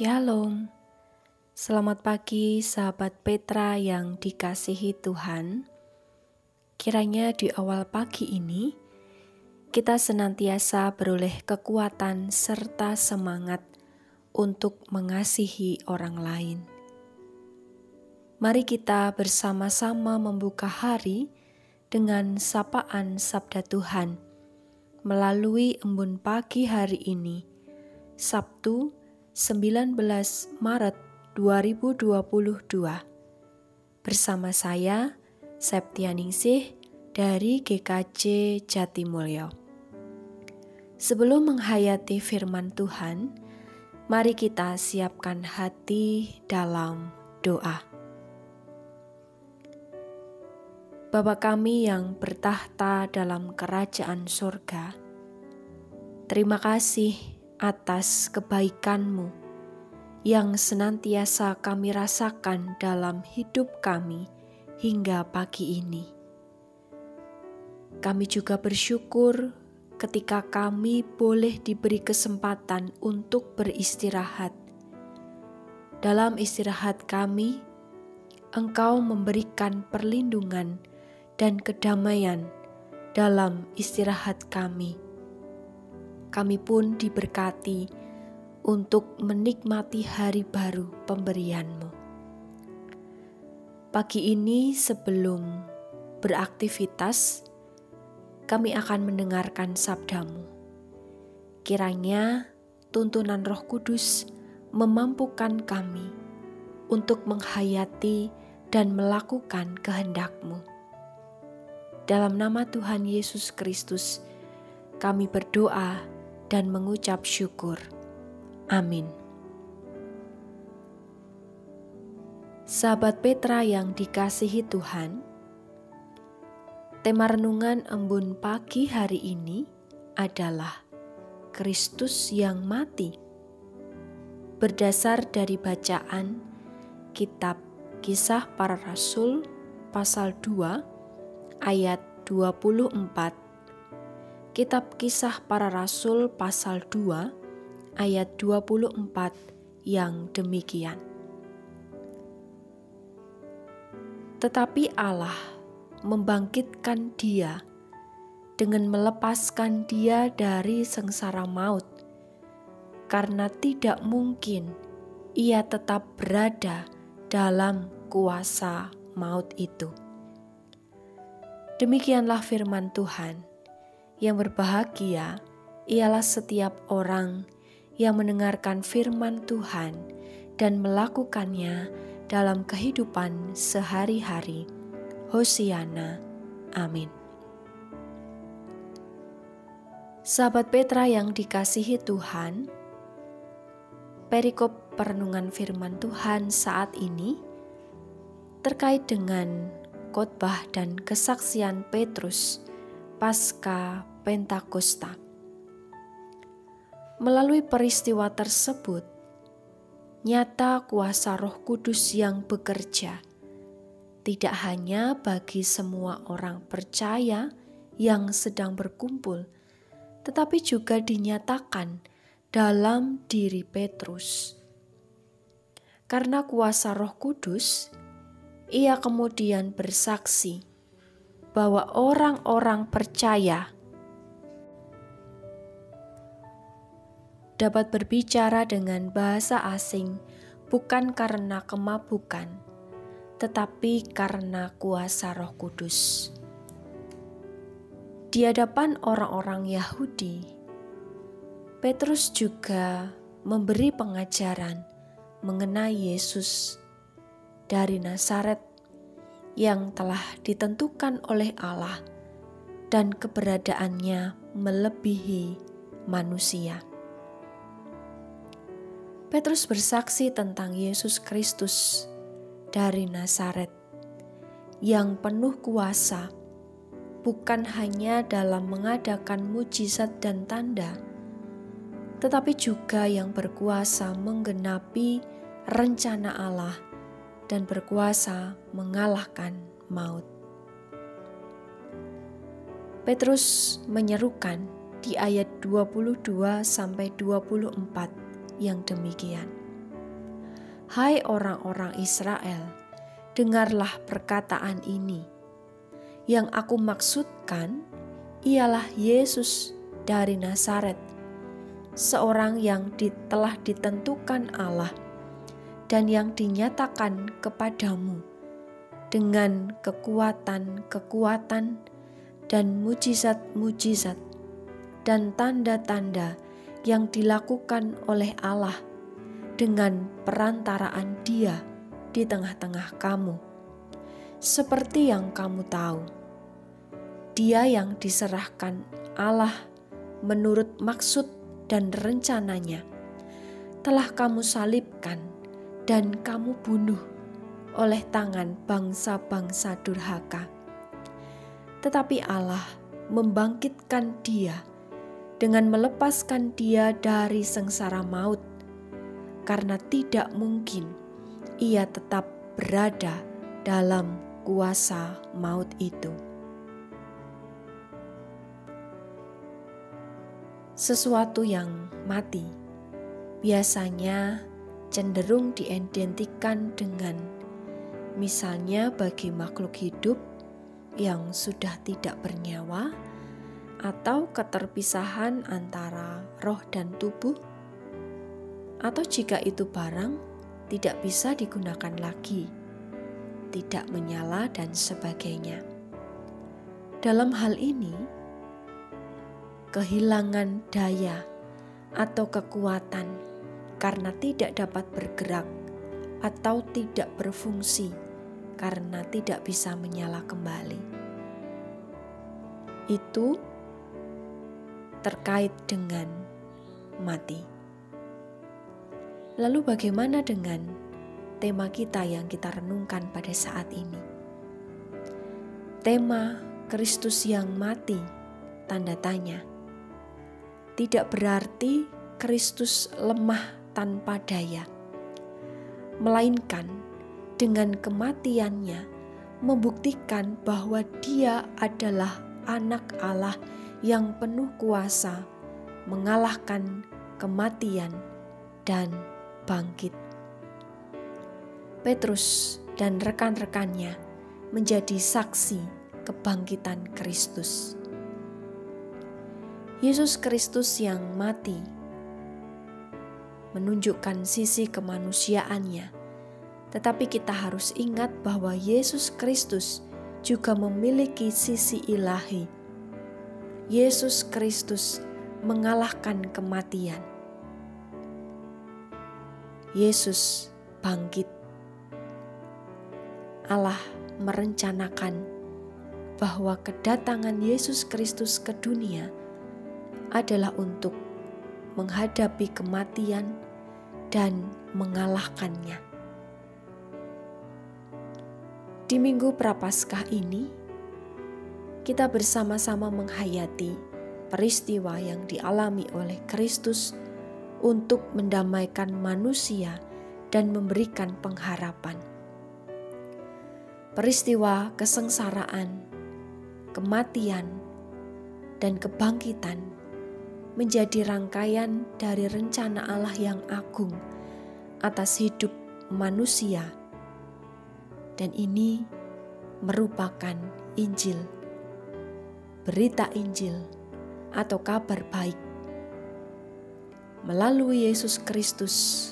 Shalom. Selamat pagi sahabat Petra yang dikasihi Tuhan. Kiranya di awal pagi ini kita senantiasa beroleh kekuatan serta semangat untuk mengasihi orang lain. Mari kita bersama-sama membuka hari dengan sapaan sabda Tuhan melalui embun pagi hari ini, Sabtu 19 Maret 2022. Bersama saya, Septianingsih dari GKJ Jatimulyo. Sebelum menghayati firman Tuhan, mari kita siapkan hati dalam doa. Bapa kami yang bertahta dalam kerajaan sorga, terima kasih atas kebaikan-Mu yang senantiasa kami rasakan dalam hidup kami hingga pagi ini. Kami juga bersyukur ketika kami boleh diberi kesempatan untuk beristirahat. Dalam istirahat kami, Engkau memberikan perlindungan dan kedamaian dalam istirahat kami kami pun diberkati untuk menikmati hari baru pemberianmu. Pagi ini sebelum beraktivitas, kami akan mendengarkan sabdamu. Kiranya tuntunan roh kudus memampukan kami untuk menghayati dan melakukan kehendakmu. Dalam nama Tuhan Yesus Kristus, kami berdoa dan mengucap syukur. Amin. Sahabat Petra yang dikasihi Tuhan, tema renungan embun pagi hari ini adalah Kristus yang mati. Berdasar dari bacaan kitab Kisah Para Rasul pasal 2 ayat 24 Kitab Kisah Para Rasul pasal 2 ayat 24 yang demikian. Tetapi Allah membangkitkan dia dengan melepaskan dia dari sengsara maut, karena tidak mungkin ia tetap berada dalam kuasa maut itu. Demikianlah firman Tuhan. Yang berbahagia ialah setiap orang yang mendengarkan firman Tuhan dan melakukannya dalam kehidupan sehari-hari. Hosiana. Amin. Sahabat Petra yang dikasihi Tuhan, perikop perenungan firman Tuhan saat ini terkait dengan khotbah dan kesaksian Petrus pasca Pentakosta. Melalui peristiwa tersebut, nyata kuasa Roh Kudus yang bekerja tidak hanya bagi semua orang percaya yang sedang berkumpul, tetapi juga dinyatakan dalam diri Petrus. Karena kuasa Roh Kudus, ia kemudian bersaksi bahwa orang-orang percaya dapat berbicara dengan bahasa asing bukan karena kemabukan, tetapi karena kuasa Roh Kudus. Di hadapan orang-orang Yahudi, Petrus juga memberi pengajaran mengenai Yesus dari Nazaret yang telah ditentukan oleh Allah dan keberadaannya melebihi manusia. Petrus bersaksi tentang Yesus Kristus dari Nazaret yang penuh kuasa, bukan hanya dalam mengadakan mujizat dan tanda, tetapi juga yang berkuasa menggenapi rencana Allah dan berkuasa mengalahkan maut. Petrus menyerukan di ayat 22 sampai 24 yang demikian. Hai orang-orang Israel, dengarlah perkataan ini. Yang aku maksudkan ialah Yesus dari Nazaret, seorang yang telah ditentukan Allah dan yang dinyatakan kepadamu dengan kekuatan-kekuatan dan mujizat-mujizat dan tanda-tanda yang dilakukan oleh Allah dengan perantaraan Dia di tengah-tengah kamu. Seperti yang kamu tahu, Dia yang diserahkan Allah menurut maksud dan rencananya telah kamu salibkan dan kamu bunuh oleh tangan bangsa-bangsa durhaka. Tetapi Allah membangkitkan Dia dengan melepaskan Dia dari sengsara maut karena tidak mungkin ia tetap berada dalam kuasa maut itu. Sesuatu yang mati biasanya cenderung diidentikan dengan misalnya bagi makhluk hidup yang sudah tidak bernyawa atau keterpisahan antara roh dan tubuh atau jika itu barang tidak bisa digunakan lagi, tidak menyala, dan sebagainya. Dalam hal ini, kehilangan daya atau kekuatan karena tidak dapat bergerak atau tidak berfungsi karena tidak bisa menyala kembali. Itu terkait dengan mati. Lalu, bagaimana dengan tema kita yang kita renungkan pada saat ini? Tema Kristus yang mati, tanda tanya, tidak berarti Kristus lemah tanpa daya, melainkan dengan kematiannya membuktikan bahwa Dia adalah Anak Allah yang penuh kuasa, mengalahkan kematian dan bangkit. Petrus dan rekan-rekannya menjadi saksi kebangkitan Kristus. Yesus Kristus yang mati menunjukkan sisi kemanusiaannya, tetapi kita harus ingat bahwa Yesus Kristus juga memiliki sisi ilahi. Yesus Kristus mengalahkan kematian. Yesus bangkit. Allah merencanakan bahwa kedatangan Yesus Kristus ke dunia adalah untuk menghadapi kematian dan mengalahkannya. Di Minggu Prapaskah ini, kita bersama-sama menghayati peristiwa yang dialami oleh Kristus untuk mendamaikan manusia dan memberikan pengharapan. Peristiwa kesengsaraan, kematian, dan kebangkitan menjadi rangkaian dari rencana Allah yang agung atas hidup manusia, dan ini merupakan Injil, berita Injil, atau kabar baik melalui Yesus Kristus.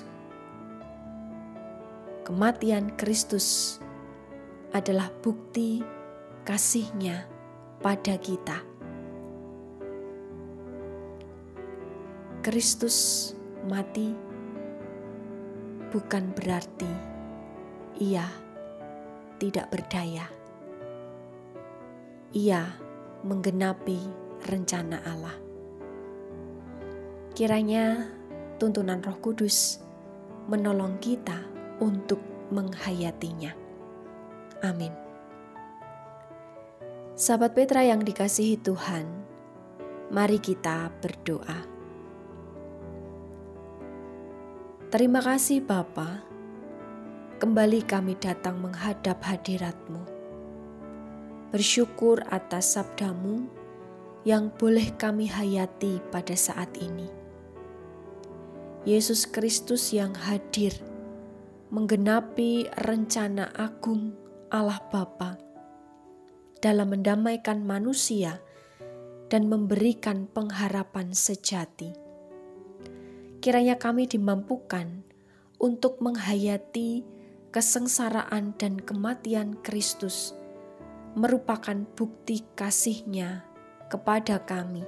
Kematian Kristus adalah bukti kasihnya pada kita. Kristus mati bukan berarti ia tidak berdaya. Ia menggenapi rencana Allah. Kiranya tuntunan Roh Kudus menolong kita untuk menghayatinya. Amin. Sahabat Petra yang dikasihi Tuhan, mari kita berdoa. Terima kasih Bapa, kembali kami datang menghadap hadiratmu. Bersyukur atas sabdamu yang boleh kami hayati pada saat ini Yesus Kristus yang hadir menggenapi rencana agung Allah Bapa dalam mendamaikan manusia dan memberikan pengharapan sejati. Kiranya kami dimampukan untuk menghayati kesengsaraan dan kematian Kristus merupakan bukti kasihnya kepada kami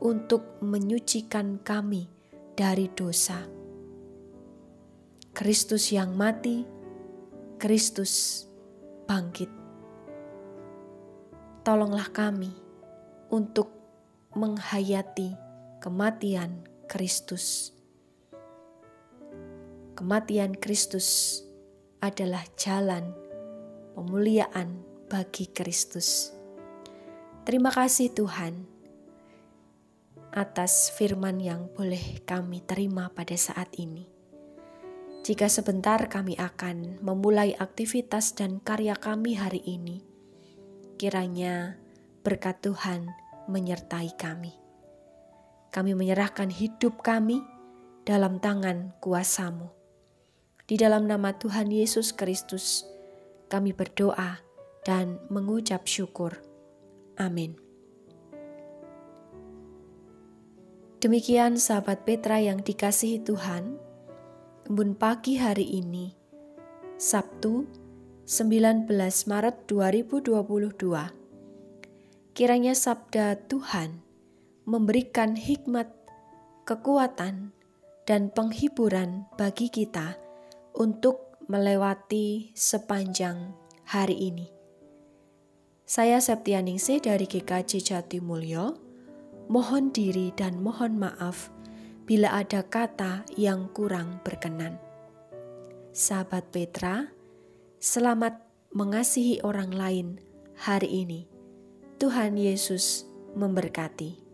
untuk menyucikan kami dari dosa. Kristus yang mati, Kristus bangkit. Tolonglah kami untuk menghayati kematian Kristus. Kematian Kristus adalah jalan pemuliaan bagi Kristus. Terima kasih Tuhan atas firman yang boleh kami terima pada saat ini. Jika sebentar kami akan memulai aktivitas dan karya kami hari ini, kiranya berkat Tuhan menyertai kami. Kami menyerahkan hidup kami dalam tangan kuasamu. Di dalam nama Tuhan Yesus Kristus, kami berdoa dan mengucap syukur. Amin. Demikian sahabat Petra yang dikasihi Tuhan, embun pagi hari ini, Sabtu 19 Maret 2022. Kiranya sabda Tuhan memberikan hikmat, kekuatan, dan penghiburan bagi kita untuk melewati sepanjang hari ini. Saya Septianingsih dari GKJ Jatimulyo, mohon diri dan mohon maaf bila ada kata yang kurang berkenan. Sahabat Petra, selamat mengasihi orang lain hari ini. Tuhan Yesus memberkati.